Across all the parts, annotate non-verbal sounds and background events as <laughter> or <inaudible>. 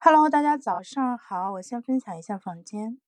Hello，大家早上好，我先分享一下房间。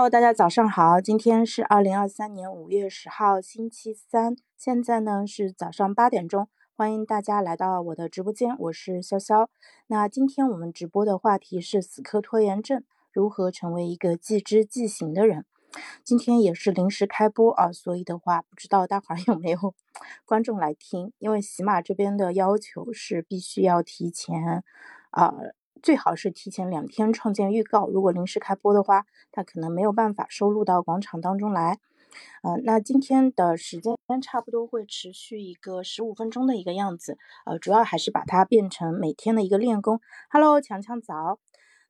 Hello，大家早上好，今天是二零二三年五月十号，星期三，现在呢是早上八点钟，欢迎大家来到我的直播间，我是潇潇。那今天我们直播的话题是死磕拖延症，如何成为一个即知即行的人。今天也是临时开播啊，所以的话，不知道待会儿有没有 <laughs> 观众来听，因为喜马这边的要求是必须要提前啊。最好是提前两天创建预告，如果临时开播的话，它可能没有办法收录到广场当中来。嗯，那今天的时间差不多会持续一个十五分钟的一个样子，呃，主要还是把它变成每天的一个练功。Hello，强强早。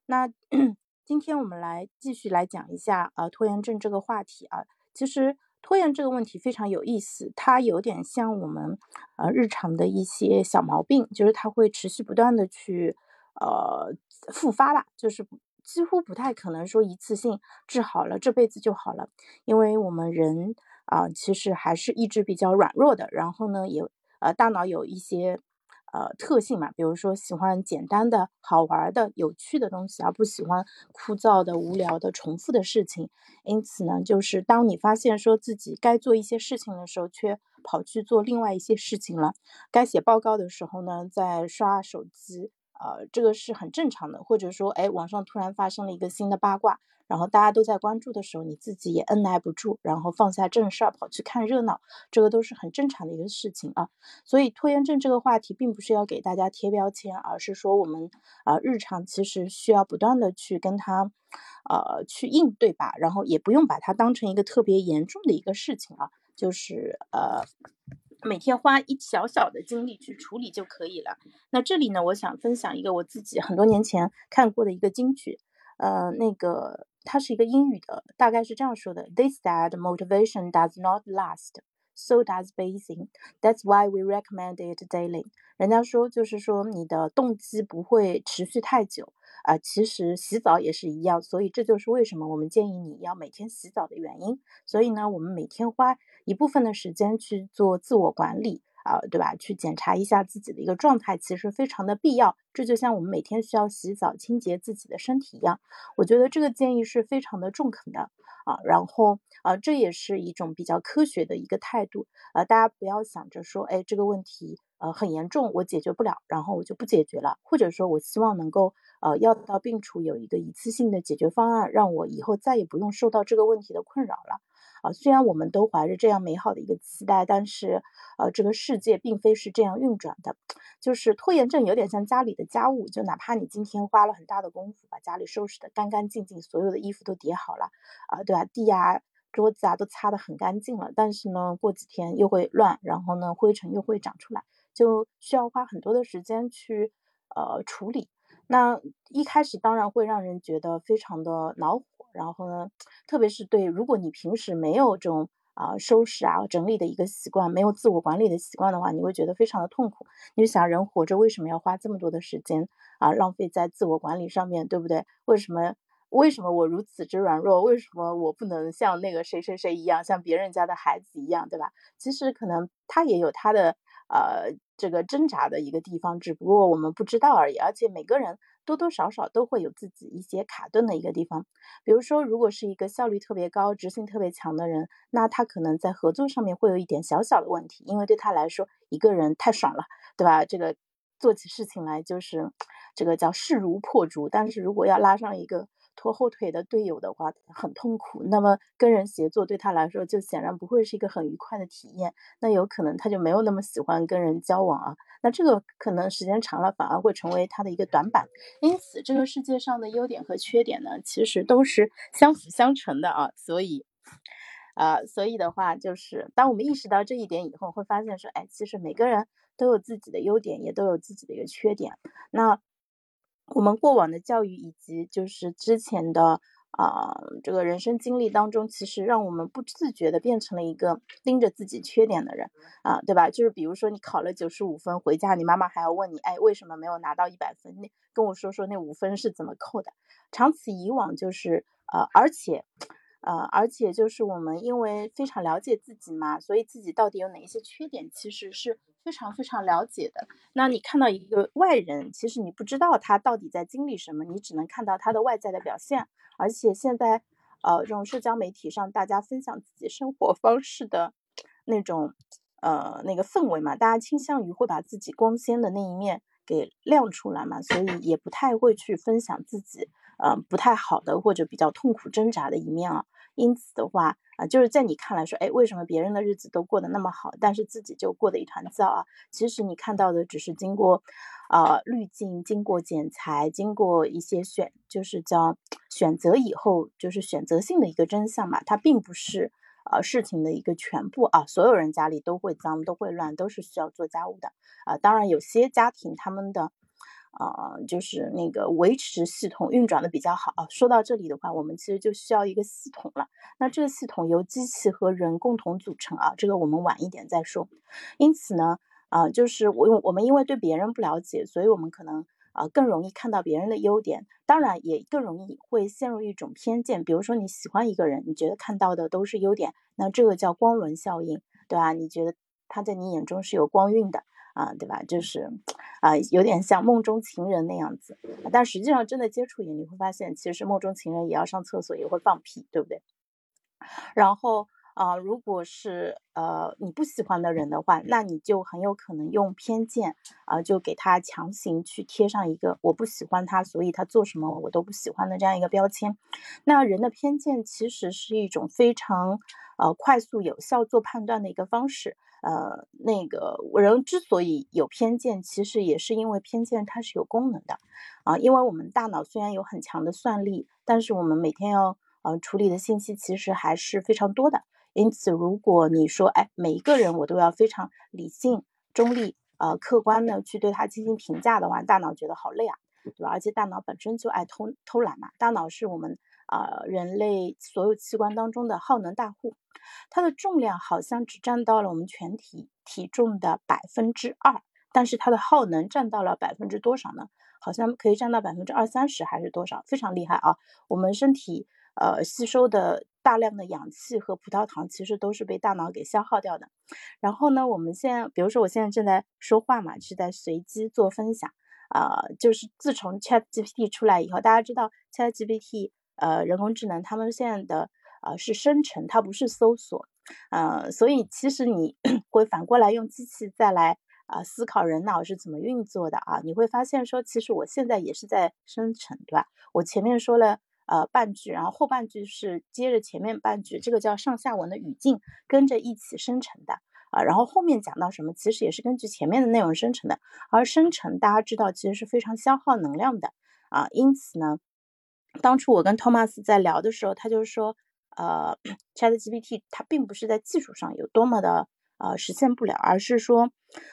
那 <clears throat> 今天我们来继续来讲一下呃拖延症这个话题啊。其实拖延这个问题非常有意思，它有点像我们呃日常的一些小毛病，就是它会持续不断的去。呃，复发吧，就是几乎不太可能说一次性治好了，这辈子就好了。因为我们人啊，其实还是意志比较软弱的。然后呢，也呃，大脑有一些呃特性嘛，比如说喜欢简单的、好玩的、有趣的东西，而不喜欢枯燥的、无聊的、重复的事情。因此呢，就是当你发现说自己该做一些事情的时候，却跑去做另外一些事情了；该写报告的时候呢，在刷手机。呃，这个是很正常的，或者说，哎，网上突然发生了一个新的八卦，然后大家都在关注的时候，你自己也按耐不住，然后放下正事儿跑去看热闹，这个都是很正常的一个事情啊。所以拖延症这个话题并不是要给大家贴标签，而是说我们啊日常其实需要不断的去跟他呃去应对吧，然后也不用把它当成一个特别严重的一个事情啊，就是呃。每天花一小小的精力去处理就可以了。那这里呢，我想分享一个我自己很多年前看过的一个金曲，呃，那个它是一个英语的，大概是这样说的：This that motivation does not last, so does bathing. That's why we recommend it daily. 人家说就是说你的动机不会持续太久啊，其实洗澡也是一样，所以这就是为什么我们建议你要每天洗澡的原因。所以呢，我们每天花。一部分的时间去做自我管理啊，对吧？去检查一下自己的一个状态，其实非常的必要。这就像我们每天需要洗澡清洁自己的身体一样，我觉得这个建议是非常的中肯的啊。然后啊，这也是一种比较科学的一个态度啊。大家不要想着说，哎，这个问题呃很严重，我解决不了，然后我就不解决了，或者说我希望能够呃药到病除，有一个一次性的解决方案，让我以后再也不用受到这个问题的困扰了。啊，虽然我们都怀着这样美好的一个期待，但是，呃，这个世界并非是这样运转的。就是拖延症有点像家里的家务，就哪怕你今天花了很大的功夫把家里收拾的干干净净，所有的衣服都叠好了，啊，对吧？地啊、桌子啊都擦得很干净了，但是呢，过几天又会乱，然后呢，灰尘又会长出来，就需要花很多的时间去呃处理。那一开始当然会让人觉得非常的恼火。然后呢，特别是对，如果你平时没有这种啊收拾啊整理的一个习惯，没有自我管理的习惯的话，你会觉得非常的痛苦。你就想，人活着为什么要花这么多的时间啊浪费在自我管理上面，对不对？为什么为什么我如此之软弱？为什么我不能像那个谁谁谁一样，像别人家的孩子一样，对吧？其实可能他也有他的呃这个挣扎的一个地方，只不过我们不知道而已。而且每个人。多多少少都会有自己一些卡顿的一个地方，比如说，如果是一个效率特别高、执行特别强的人，那他可能在合作上面会有一点小小的问题，因为对他来说，一个人太爽了，对吧？这个做起事情来就是这个叫势如破竹，但是如果要拉上一个。拖后腿的队友的话很痛苦，那么跟人协作对他来说就显然不会是一个很愉快的体验，那有可能他就没有那么喜欢跟人交往啊，那这个可能时间长了反而会成为他的一个短板。因此，这个世界上的优点和缺点呢，其实都是相辅相成的啊，所以，啊，所以的话就是当我们意识到这一点以后，会发现说，哎，其实每个人都有自己的优点，也都有自己的一个缺点，那。我们过往的教育以及就是之前的啊，这个人生经历当中，其实让我们不自觉的变成了一个盯着自己缺点的人啊，对吧？就是比如说你考了九十五分回家，你妈妈还要问你，哎，为什么没有拿到一百分？那跟我说说那五分是怎么扣的？长此以往，就是呃，而且呃，而且就是我们因为非常了解自己嘛，所以自己到底有哪一些缺点，其实是非常非常了解的。那你看到一个外人，其实你不知道他到底在经历什么，你只能看到他的外在的表现。而且现在，呃，这种社交媒体上大家分享自己生活方式的那种，呃，那个氛围嘛，大家倾向于会把自己光鲜的那一面给亮出来嘛，所以也不太会去分享自己，呃，不太好的或者比较痛苦挣扎的一面啊。因此的话，啊，就是在你看来说，哎，为什么别人的日子都过得那么好，但是自己就过得一团糟啊？其实你看到的只是经过。啊，滤镜经过剪裁，经过一些选，就是叫选择以后，就是选择性的一个真相嘛。它并不是呃事情的一个全部啊。所有人家里都会脏，都会乱，都是需要做家务的啊。当然，有些家庭他们的呃就是那个维持系统运转的比较好。啊说到这里的话，我们其实就需要一个系统了。那这个系统由机器和人共同组成啊，这个我们晚一点再说。因此呢。啊，就是我我们因为对别人不了解，所以我们可能啊更容易看到别人的优点，当然也更容易会陷入一种偏见。比如说你喜欢一个人，你觉得看到的都是优点，那这个叫光轮效应，对吧？你觉得他在你眼中是有光晕的啊，对吧？就是啊，有点像梦中情人那样子，但实际上真的接触也你会发现，其实梦中情人也要上厕所，也会放屁，对不对？然后。啊，如果是呃你不喜欢的人的话，那你就很有可能用偏见啊，就给他强行去贴上一个我不喜欢他，所以他做什么我都不喜欢的这样一个标签。那人的偏见其实是一种非常呃快速有效做判断的一个方式。呃，那个人之所以有偏见，其实也是因为偏见它是有功能的啊，因为我们大脑虽然有很强的算力，但是我们每天要呃处理的信息其实还是非常多的。因此，如果你说，哎，每一个人我都要非常理性、中立、呃客观的去对他进行评价的话，大脑觉得好累啊，对吧？而且大脑本身就爱偷偷懒嘛。大脑是我们啊人类所有器官当中的耗能大户，它的重量好像只占到了我们全体体重的百分之二，但是它的耗能占到了百分之多少呢？好像可以占到百分之二三十还是多少？非常厉害啊！我们身体呃吸收的。大量的氧气和葡萄糖其实都是被大脑给消耗掉的。然后呢，我们现在，比如说我现在正在说话嘛，是在随机做分享啊。就是自从 Chat GPT 出来以后，大家知道 Chat GPT 呃人工智能，他们现在的呃是生成，它不是搜索，呃，所以其实你 <clears throat> 会反过来用机器再来啊思考人脑是怎么运作的啊，你会发现说，其实我现在也是在生成，对吧？我前面说了。呃，半句，然后后半句是接着前面半句，这个叫上下文的语境跟着一起生成的啊。然后后面讲到什么，其实也是根据前面的内容生成的。而生成大家知道，其实是非常消耗能量的啊。因此呢，当初我跟托马斯在聊的时候，他就说，呃，ChatGPT 它并不是在技术上有多么的呃实现不了，而是说，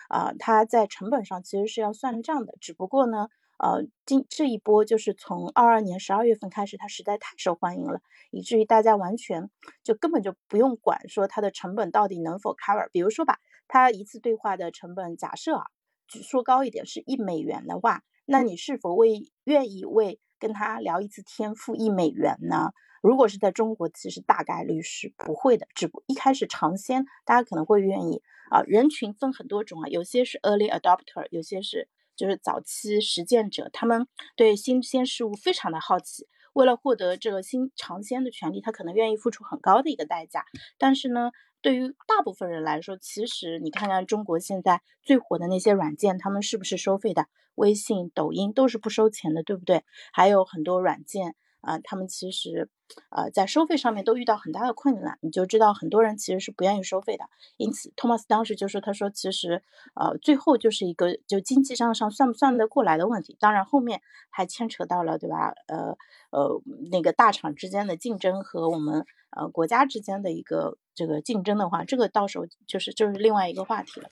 啊，它在成本上其实是要算账的。只不过呢。呃，今这一波就是从二二年十二月份开始，它实在太受欢迎了，以至于大家完全就根本就不用管说它的成本到底能否 cover。比如说吧，它一次对话的成本，假设啊，只说高一点是一美元的话，那你是否为愿意为跟他聊一次天付一美元呢？如果是在中国，其实大概率是不会的。只不一开始尝鲜，大家可能会愿意啊。人群分很多种啊，有些是 early adopter，有些是。就是早期实践者，他们对新鲜事物非常的好奇，为了获得这个新尝鲜的权利，他可能愿意付出很高的一个代价。但是呢，对于大部分人来说，其实你看看中国现在最火的那些软件，他们是不是收费的？微信、抖音都是不收钱的，对不对？还有很多软件。啊，他们其实，呃，在收费上面都遇到很大的困难，你就知道很多人其实是不愿意收费的。因此，托马斯当时就说：“他说其实，呃，最后就是一个就经济账上算不算得过来的问题。当然，后面还牵扯到了，对吧？呃呃，那个大厂之间的竞争和我们呃国家之间的一个这个竞争的话，这个到时候就是就是另外一个话题了。”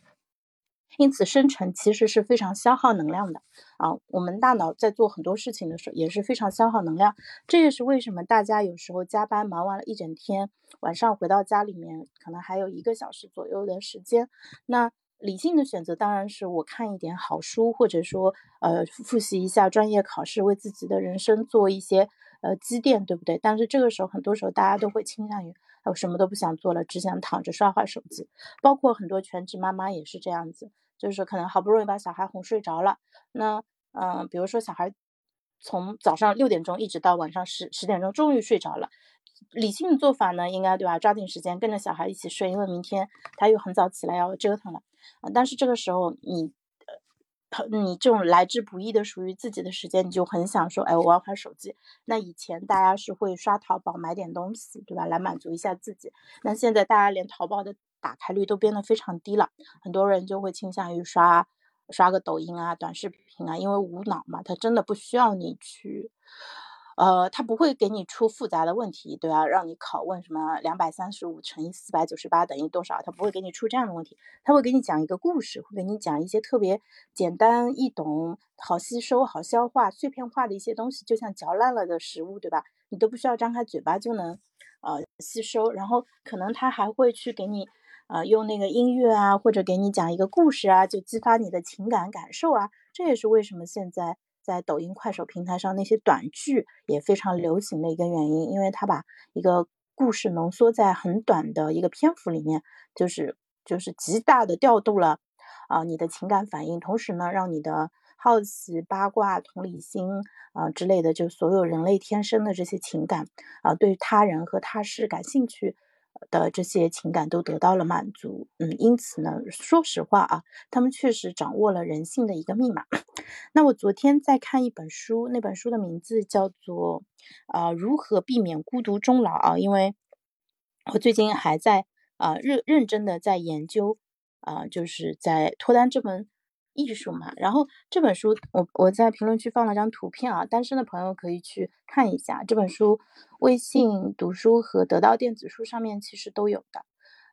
因此生成其实是非常消耗能量的啊。我们大脑在做很多事情的时候也是非常消耗能量，这也是为什么大家有时候加班忙完了一整天，晚上回到家里面可能还有一个小时左右的时间，那。理性的选择当然是我看一点好书，或者说呃复习一下专业考试，为自己的人生做一些呃积淀，对不对？但是这个时候，很多时候大家都会倾向于我什么都不想做了，只想躺着刷会手机。包括很多全职妈妈也是这样子，就是可能好不容易把小孩哄睡着了，那嗯，比如说小孩从早上六点钟一直到晚上十十点钟，终于睡着了。理性的做法呢，应该对吧？抓紧时间跟着小孩一起睡，因为明天他又很早起来要折腾了。但是这个时候你，你这种来之不易的属于自己的时间，你就很想说，哎，我玩会手机。那以前大家是会刷淘宝买点东西，对吧？来满足一下自己。那现在大家连淘宝的打开率都变得非常低了，很多人就会倾向于刷刷个抖音啊、短视频啊，因为无脑嘛，他真的不需要你去。呃，他不会给你出复杂的问题，对吧？让你拷问什么两百三十五乘以四百九十八等于多少？他不会给你出这样的问题，他会给你讲一个故事，会给你讲一些特别简单易懂、好吸收、好消化、碎片化的一些东西，就像嚼烂了的食物，对吧？你都不需要张开嘴巴就能呃吸收。然后可能他还会去给你呃用那个音乐啊，或者给你讲一个故事啊，就激发你的情感感受啊。这也是为什么现在。在抖音、快手平台上，那些短剧也非常流行的一个原因，因为它把一个故事浓缩在很短的一个篇幅里面，就是就是极大的调动了啊你的情感反应，同时呢，让你的好奇、八卦、同理心啊之类的，就所有人类天生的这些情感啊，对他人和他事感兴趣。的这些情感都得到了满足，嗯，因此呢，说实话啊，他们确实掌握了人性的一个密码。<clears throat> 那我昨天在看一本书，那本书的名字叫做《啊如何避免孤独终老》啊，因为我最近还在啊认认真的在研究啊，就是在脱单这门。艺术嘛，然后这本书我我在评论区放了张图片啊，单身的朋友可以去看一下这本书，微信读书和得到电子书上面其实都有的。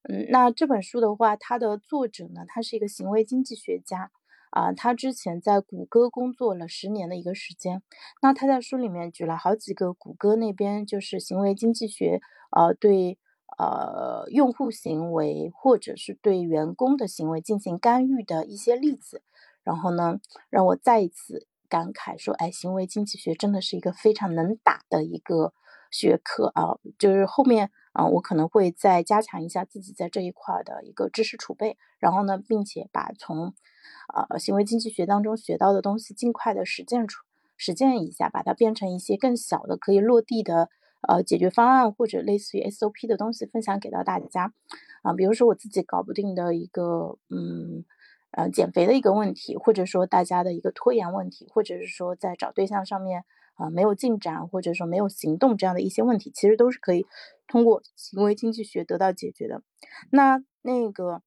嗯，那这本书的话，它的作者呢，他是一个行为经济学家啊，他之前在谷歌工作了十年的一个时间。那他在书里面举了好几个谷歌那边就是行为经济学呃对。呃，用户行为或者是对员工的行为进行干预的一些例子，然后呢，让我再一次感慨说，哎，行为经济学真的是一个非常能打的一个学科啊！就是后面啊，我可能会再加强一下自己在这一块的一个知识储备，然后呢，并且把从呃行为经济学当中学到的东西尽快的实践出实践一下，把它变成一些更小的可以落地的。呃，解决方案或者类似于 SOP 的东西分享给到大家，啊，比如说我自己搞不定的一个，嗯，呃，减肥的一个问题，或者说大家的一个拖延问题，或者是说在找对象上面啊没有进展，或者说没有行动这样的一些问题，其实都是可以通过行为经济学得到解决的。那那个，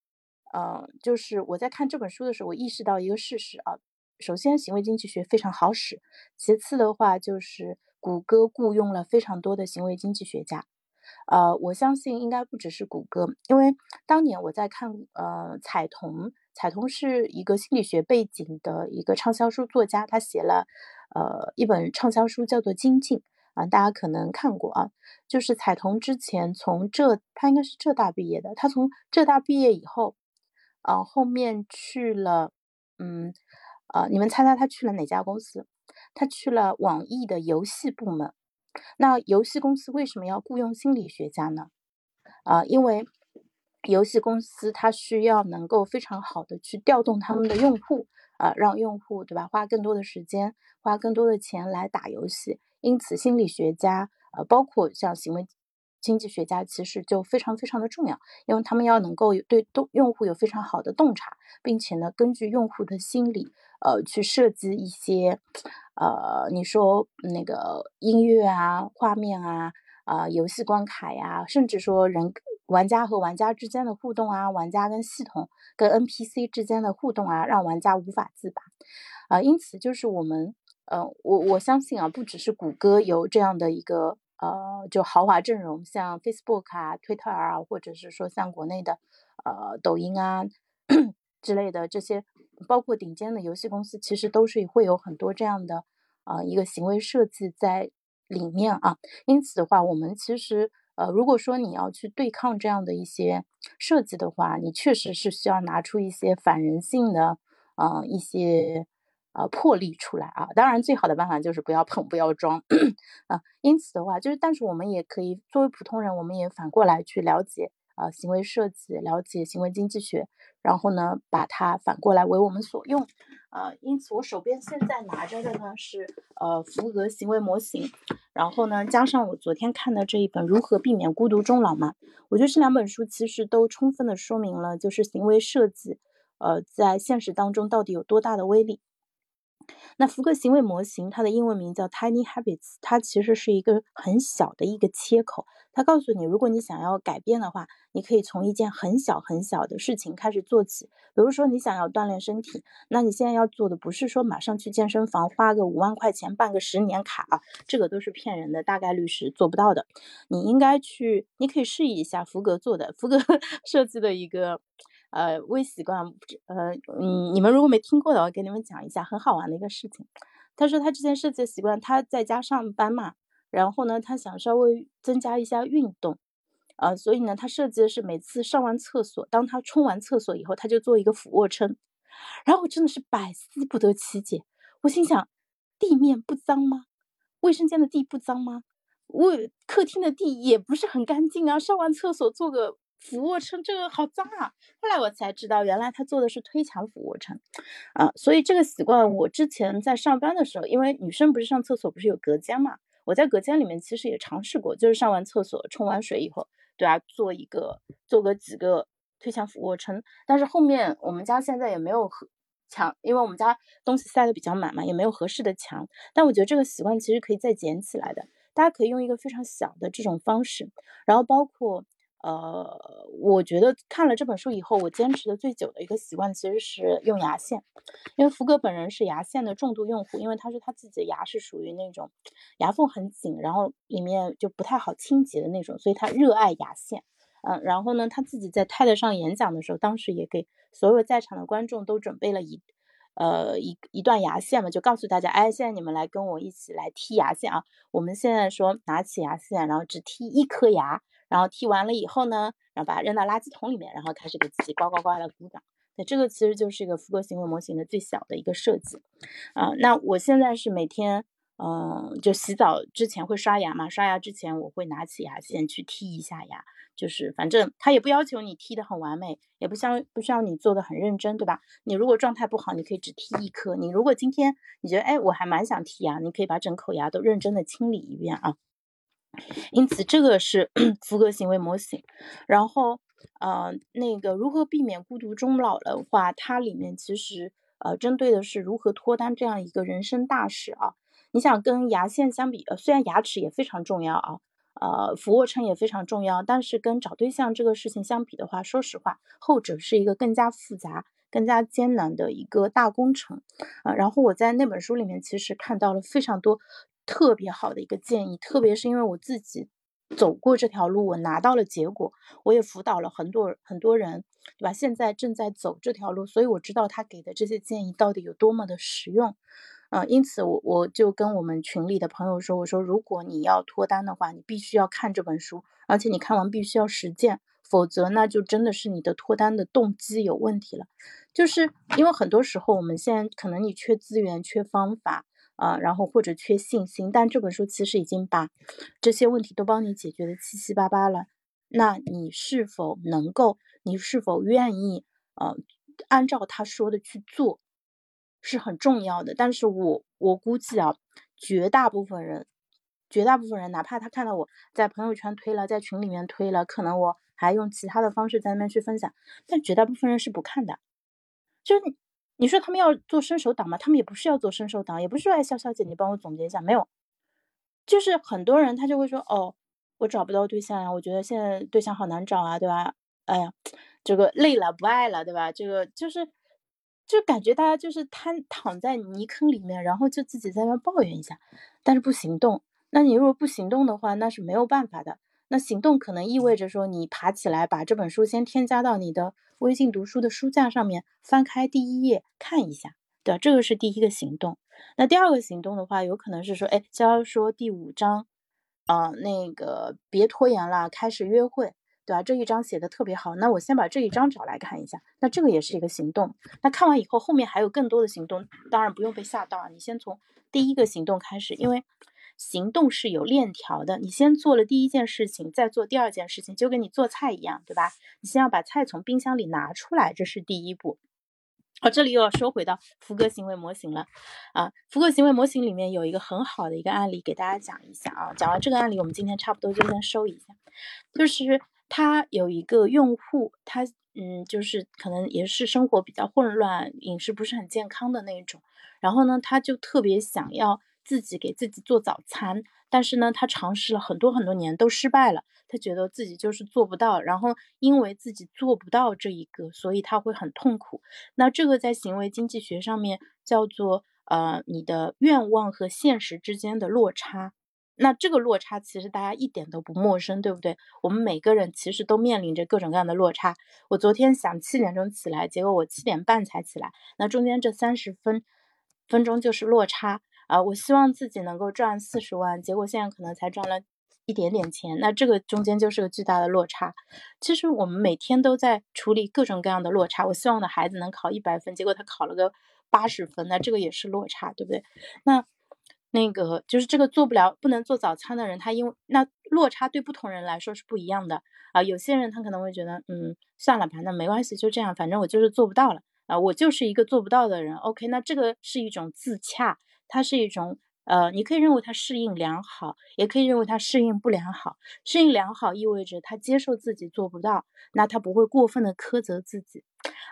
呃，就是我在看这本书的时候，我意识到一个事实啊，首先行为经济学非常好使，其次的话就是。谷歌雇佣了非常多的行为经济学家，呃，我相信应该不只是谷歌，因为当年我在看，呃，彩童，彩童是一个心理学背景的一个畅销书作家，他写了，呃，一本畅销书叫做《精进》啊，大家可能看过啊，就是彩童之前从浙，他应该是浙大毕业的，他从浙大毕业以后，啊，后面去了，嗯，呃，你们猜猜他去了哪家公司？他去了网易的游戏部门，那游戏公司为什么要雇佣心理学家呢？啊，因为游戏公司它需要能够非常好的去调动他们的用户，啊，让用户对吧，花更多的时间，花更多的钱来打游戏。因此，心理学家，呃，包括像行为经济学家，其实就非常非常的重要，因为他们要能够对动用户有非常好的洞察，并且呢，根据用户的心理，呃，去设计一些。呃，你说那个音乐啊、画面啊、啊游戏关卡呀，甚至说人玩家和玩家之间的互动啊，玩家跟系统、跟 NPC 之间的互动啊，让玩家无法自拔啊。因此，就是我们呃，我我相信啊，不只是谷歌有这样的一个呃，就豪华阵容，像 Facebook 啊、Twitter 啊，或者是说像国内的呃抖音啊。之类的这些，包括顶尖的游戏公司，其实都是会有很多这样的啊一个行为设计在里面啊。因此的话，我们其实呃，如果说你要去对抗这样的一些设计的话，你确实是需要拿出一些反人性的啊一些。呃，魄力出来啊！当然，最好的办法就是不要碰，不要装 <coughs> 啊。因此的话，就是，但是我们也可以作为普通人，我们也反过来去了解啊，行为设计，了解行为经济学，然后呢，把它反过来为我们所用呃。因此，我手边现在拿着的呢是呃福格行为模型，然后呢，加上我昨天看的这一本《如何避免孤独终老》嘛，我觉得这两本书其实都充分的说明了，就是行为设计呃在现实当中到底有多大的威力。那福格行为模型，它的英文名叫 Tiny Habits，它其实是一个很小的一个切口。它告诉你，如果你想要改变的话，你可以从一件很小很小的事情开始做起。比如说，你想要锻炼身体，那你现在要做的不是说马上去健身房花个五万块钱办个十年卡啊，这个都是骗人的，大概率是做不到的。你应该去，你可以试一下福格做的，福格 <laughs> 设计的一个。呃，微习惯，呃，嗯，你们如果没听过的，我给你们讲一下很好玩的一个事情。他说他之前设计的习惯，他在家上班嘛，然后呢，他想稍微增加一下运动，呃，所以呢，他设计的是每次上完厕所，当他冲完厕所以后，他就做一个俯卧撑。然后我真的是百思不得其解，我心想，地面不脏吗？卫生间的地不脏吗？我客厅的地也不是很干净啊，上完厕所做个。俯卧撑这个好脏啊！后来我才知道，原来他做的是推墙俯卧撑，啊，所以这个习惯我之前在上班的时候，因为女生不是上厕所不是有隔间嘛，我在隔间里面其实也尝试过，就是上完厕所冲完水以后，对啊，做一个做个几个推墙俯卧撑。但是后面我们家现在也没有合墙，因为我们家东西塞的比较满嘛，也没有合适的墙。但我觉得这个习惯其实可以再捡起来的，大家可以用一个非常小的这种方式，然后包括。呃，我觉得看了这本书以后，我坚持的最久的一个习惯其实是用牙线，因为福格本人是牙线的重度用户，因为他说他自己的牙是属于那种牙缝很紧，然后里面就不太好清洁的那种，所以他热爱牙线。嗯，然后呢，他自己在 TED 上演讲的时候，当时也给所有在场的观众都准备了一呃一一段牙线嘛，就告诉大家，哎，现在你们来跟我一起来剔牙线啊，我们现在说拿起牙线，然后只剔一颗牙。然后剃完了以后呢，然后把它扔到垃圾桶里面，然后开始给自己呱呱呱的鼓掌。那这个其实就是一个福格行为模型的最小的一个设计啊。那我现在是每天，嗯，就洗澡之前会刷牙嘛，刷牙之前我会拿起牙线去剔一下牙，就是反正他也不要求你剔的很完美，也不像不需要你做的很认真，对吧？你如果状态不好，你可以只剔一颗。你如果今天你觉得哎我还蛮想剔牙，你可以把整口牙都认真的清理一遍啊。因此，这个是 <clears throat> 福格行为模型。然后，呃，那个如何避免孤独终老的话，它里面其实呃针对的是如何脱单这样一个人生大事啊。你想跟牙线相比，呃，虽然牙齿也非常重要啊，呃，俯卧撑也非常重要，但是跟找对象这个事情相比的话，说实话，后者是一个更加复杂、更加艰难的一个大工程啊。然后我在那本书里面其实看到了非常多。特别好的一个建议，特别是因为我自己走过这条路，我拿到了结果，我也辅导了很多很多人，对吧？现在正在走这条路，所以我知道他给的这些建议到底有多么的实用，嗯，因此我我就跟我们群里的朋友说，我说如果你要脱单的话，你必须要看这本书，而且你看完必须要实践，否则那就真的是你的脱单的动机有问题了，就是因为很多时候我们现在可能你缺资源、缺方法。啊，然后或者缺信心，但这本书其实已经把这些问题都帮你解决的七七八八了。那你是否能够，你是否愿意，呃，按照他说的去做，是很重要的。但是我我估计啊，绝大部分人，绝大部分人，哪怕他看到我在朋友圈推了，在群里面推了，可能我还用其他的方式在那边去分享，但绝大部分人是不看的，就是。你说他们要做伸手党吗？他们也不是要做伸手党，也不是说哎，肖小姐，你帮我总结一下，没有，就是很多人他就会说，哦，我找不到对象呀，我觉得现在对象好难找啊，对吧？哎呀，这个累了不爱了，对吧？这个就是，就感觉大家就是瘫躺在泥坑里面，然后就自己在那抱怨一下，但是不行动。那你如果不行动的话，那是没有办法的。那行动可能意味着说，你爬起来把这本书先添加到你的微信读书的书架上面，翻开第一页看一下，对吧？这个是第一个行动。那第二个行动的话，有可能是说，哎，教说第五章，啊，那个别拖延了，开始约会，对吧？这一章写的特别好，那我先把这一章找来看一下，那这个也是一个行动。那看完以后，后面还有更多的行动，当然不用被吓到啊，你先从第一个行动开始，因为。行动是有链条的，你先做了第一件事情，再做第二件事情，就跟你做菜一样，对吧？你先要把菜从冰箱里拿出来，这是第一步。好，这里又要说回到福格行为模型了啊。福格行为模型里面有一个很好的一个案例，给大家讲一下啊。讲完这个案例，我们今天差不多就先收一下。就是他有一个用户，他嗯，就是可能也是生活比较混乱，饮食不是很健康的那种，然后呢，他就特别想要。自己给自己做早餐，但是呢，他尝试了很多很多年都失败了。他觉得自己就是做不到，然后因为自己做不到这一个，所以他会很痛苦。那这个在行为经济学上面叫做呃你的愿望和现实之间的落差。那这个落差其实大家一点都不陌生，对不对？我们每个人其实都面临着各种各样的落差。我昨天想七点钟起来，结果我七点半才起来，那中间这三十分分钟就是落差。啊，我希望自己能够赚四十万，结果现在可能才赚了一点点钱，那这个中间就是个巨大的落差。其实我们每天都在处理各种各样的落差。我希望我的孩子能考一百分，结果他考了个八十分，那这个也是落差，对不对？那那个就是这个做不了、不能做早餐的人，他因为那落差对不同人来说是不一样的啊。有些人他可能会觉得，嗯，算了吧，那没关系，就这样，反正我就是做不到了啊，我就是一个做不到的人。OK，那这个是一种自洽。它是一种，呃，你可以认为它适应良好，也可以认为它适应不良好。适应良好意味着他接受自己做不到，那他不会过分的苛责自己，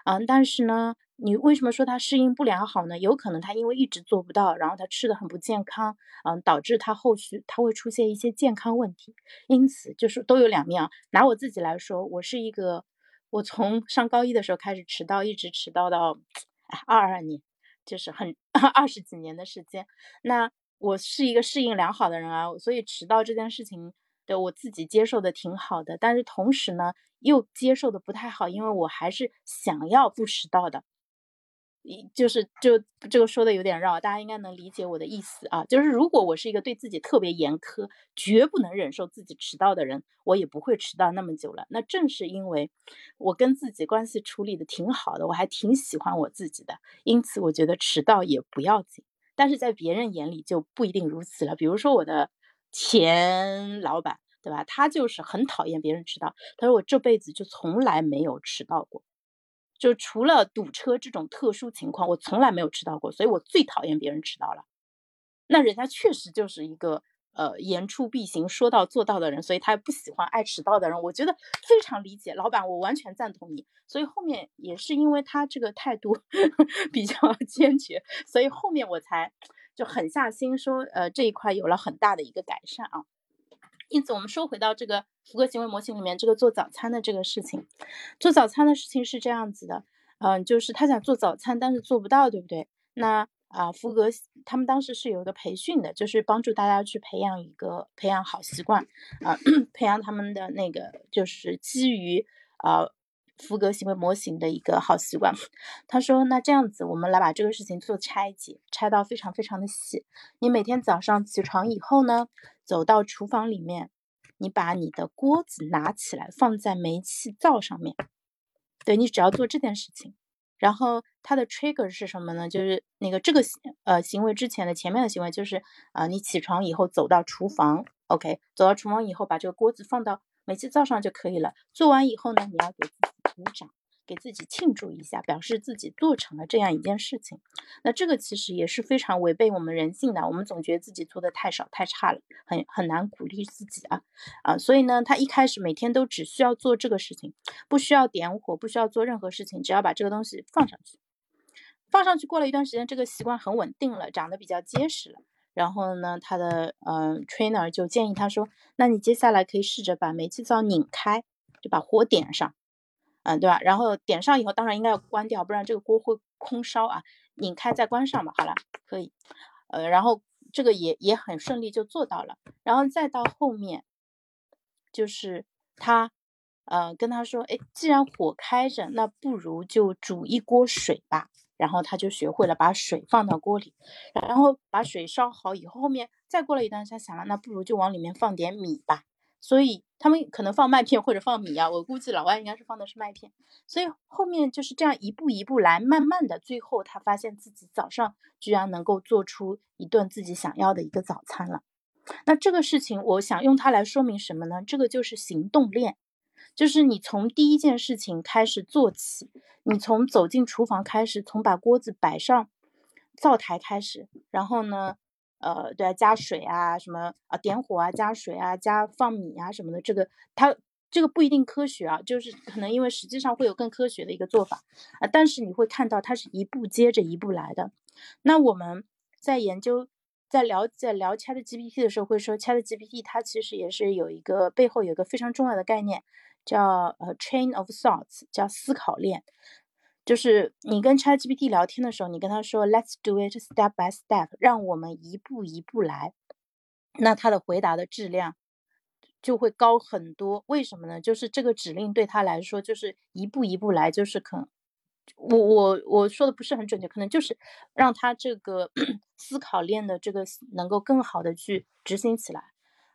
嗯，但是呢，你为什么说他适应不良好呢？有可能他因为一直做不到，然后他吃的很不健康，嗯，导致他后续他会出现一些健康问题。因此，就是都有两面啊。拿我自己来说，我是一个，我从上高一的时候开始迟到，一直迟到到二二年。就是很 <laughs> 二十几年的时间，那我是一个适应良好的人啊，所以迟到这件事情的我自己接受的挺好的，但是同时呢，又接受的不太好，因为我还是想要不迟到的。就是就这个说的有点绕，大家应该能理解我的意思啊。就是如果我是一个对自己特别严苛、绝不能忍受自己迟到的人，我也不会迟到那么久了。那正是因为我跟自己关系处理的挺好的，我还挺喜欢我自己的，因此我觉得迟到也不要紧。但是在别人眼里就不一定如此了。比如说我的前老板，对吧？他就是很讨厌别人迟到，他说我这辈子就从来没有迟到过。就除了堵车这种特殊情况，我从来没有迟到过，所以我最讨厌别人迟到了。那人家确实就是一个呃言出必行、说到做到的人，所以他不喜欢爱迟到的人。我觉得非常理解，老板，我完全赞同你。所以后面也是因为他这个态度 <laughs> 比较 <laughs> 坚决，所以后面我才就狠下心说，呃，这一块有了很大的一个改善啊。因此，我们说回到这个福格行为模型里面，这个做早餐的这个事情，做早餐的事情是这样子的，嗯，就是他想做早餐，但是做不到，对不对？那啊，福格他们当时是有一个培训的，就是帮助大家去培养一个培养好习惯啊，<coughs> 培养他们的那个就是基于啊。福格行为模型的一个好习惯，他说：“那这样子，我们来把这个事情做拆解，拆到非常非常的细。你每天早上起床以后呢，走到厨房里面，你把你的锅子拿起来，放在煤气灶上面。对你只要做这件事情，然后它的 trigger 是什么呢？就是那个这个呃行为之前的前面的行为就是啊，你起床以后走到厨房，OK，走到厨房以后，把这个锅子放到煤气灶上就可以了。做完以后呢，你要给自己。”鼓掌，给自己庆祝一下，表示自己做成了这样一件事情。那这个其实也是非常违背我们人性的。我们总觉得自己做的太少太差了，很很难鼓励自己啊啊！所以呢，他一开始每天都只需要做这个事情，不需要点火，不需要做任何事情，只要把这个东西放上去，放上去过了一段时间，这个习惯很稳定了，长得比较结实了。然后呢，他的嗯 trainer 就建议他说：“那你接下来可以试着把煤气灶拧开，就把火点上。”嗯，对吧？然后点上以后，当然应该要关掉，不然这个锅会空烧啊。拧开再关上吧。好了，可以。呃，然后这个也也很顺利就做到了。然后再到后面，就是他，呃，跟他说，哎，既然火开着，那不如就煮一锅水吧。然后他就学会了把水放到锅里，然后把水烧好以后，后面再过了一段，他想了，那不如就往里面放点米吧。所以他们可能放麦片或者放米啊，我估计老外应该是放的是麦片。所以后面就是这样一步一步来，慢慢的，最后他发现自己早上居然能够做出一顿自己想要的一个早餐了。那这个事情，我想用它来说明什么呢？这个就是行动链。就是你从第一件事情开始做起，你从走进厨房开始，从把锅子摆上灶台开始，然后呢，呃，对啊，加水啊，什么啊，点火啊，加水啊，加放米啊什么的，这个它这个不一定科学啊，就是可能因为实际上会有更科学的一个做法啊，但是你会看到它是一步接着一步来的。那我们在研究。在聊在聊 Chat GPT 的时候，会说 Chat GPT 它其实也是有一个背后有一个非常重要的概念，叫呃 chain of thoughts，叫思考链。就是你跟 Chat GPT 聊天的时候，你跟他说 Let's do it step by step，让我们一步一步来，那他的回答的质量就会高很多。为什么呢？就是这个指令对他来说就是一步一步来，就是可。我我我说的不是很准确，可能就是让他这个 <clears throat> 思考链的这个能够更好的去执行起来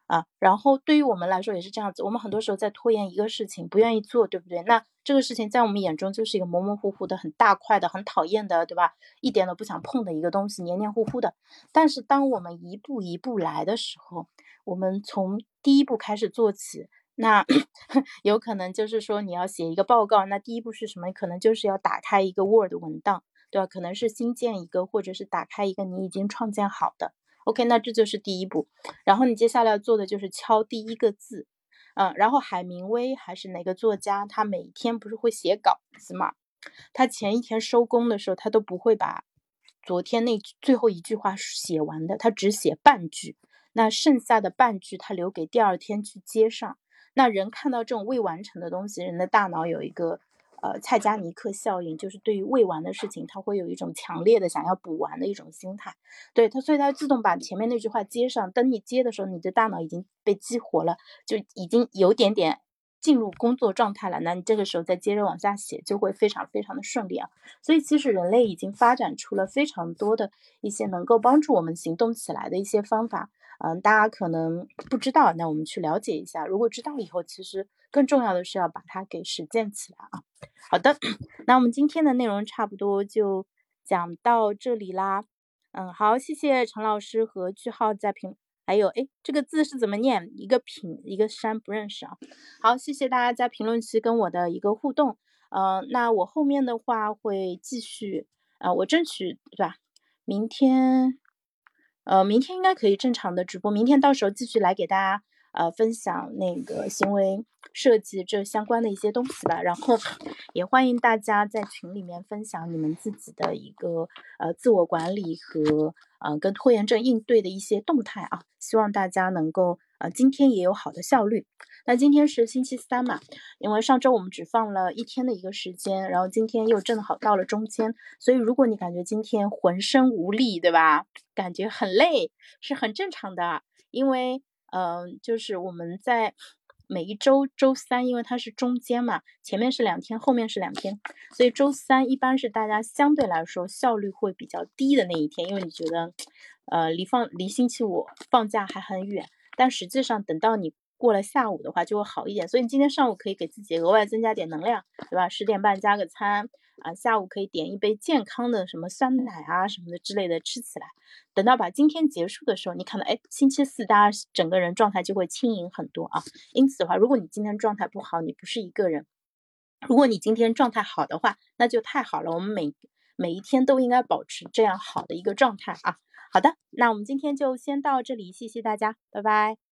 啊。然后对于我们来说也是这样子，我们很多时候在拖延一个事情，不愿意做，对不对？那这个事情在我们眼中就是一个模模糊糊的、很大块的、很讨厌的，对吧？一点都不想碰的一个东西，黏黏糊糊的。但是当我们一步一步来的时候，我们从第一步开始做起。那 <coughs> 有可能就是说你要写一个报告，那第一步是什么？可能就是要打开一个 Word 文档，对吧？可能是新建一个，或者是打开一个你已经创建好的。OK，那这就是第一步。然后你接下来要做的就是敲第一个字，嗯，然后海明威还是哪个作家，他每天不是会写稿子嘛？他前一天收工的时候，他都不会把昨天那最后一句话写完的，他只写半句，那剩下的半句他留给第二天去接上。那人看到这种未完成的东西，人的大脑有一个呃蔡加尼克效应，就是对于未完的事情，他会有一种强烈的想要补完的一种心态。对他，所以他自动把前面那句话接上。等你接的时候，你的大脑已经被激活了，就已经有点点进入工作状态了。那你这个时候再接着往下写，就会非常非常的顺利啊。所以其实人类已经发展出了非常多的一些能够帮助我们行动起来的一些方法。嗯，大家可能不知道，那我们去了解一下。如果知道以后，其实更重要的是要把它给实践起来啊。好的，<clears throat> 那我们今天的内容差不多就讲到这里啦。嗯，好，谢谢陈老师和句号在评，还有哎，这个字是怎么念？一个品，一个山，不认识啊。好，谢谢大家在评论区跟我的一个互动。嗯，那我后面的话会继续，啊，我争取对吧？明天。呃，明天应该可以正常的直播。明天到时候继续来给大家呃分享那个行为设计这相关的一些东西吧。然后也欢迎大家在群里面分享你们自己的一个呃自我管理和呃跟拖延症应对的一些动态啊。希望大家能够呃今天也有好的效率。那今天是星期三嘛，因为上周我们只放了一天的一个时间，然后今天又正好到了中间，所以如果你感觉今天浑身无力，对吧？感觉很累，是很正常的，因为嗯，就是我们在每一周周三，因为它是中间嘛，前面是两天，后面是两天，所以周三一般是大家相对来说效率会比较低的那一天，因为你觉得，呃，离放离星期五放假还很远，但实际上等到你。过了下午的话就会好一点，所以你今天上午可以给自己额外增加点能量，对吧？十点半加个餐啊，下午可以点一杯健康的什么酸奶啊什么的之类的吃起来。等到把今天结束的时候，你看到哎，星期四大家整个人状态就会轻盈很多啊。因此的话，如果你今天状态不好，你不是一个人；如果你今天状态好的话，那就太好了。我们每每一天都应该保持这样好的一个状态啊。好的，那我们今天就先到这里，谢谢大家，拜拜。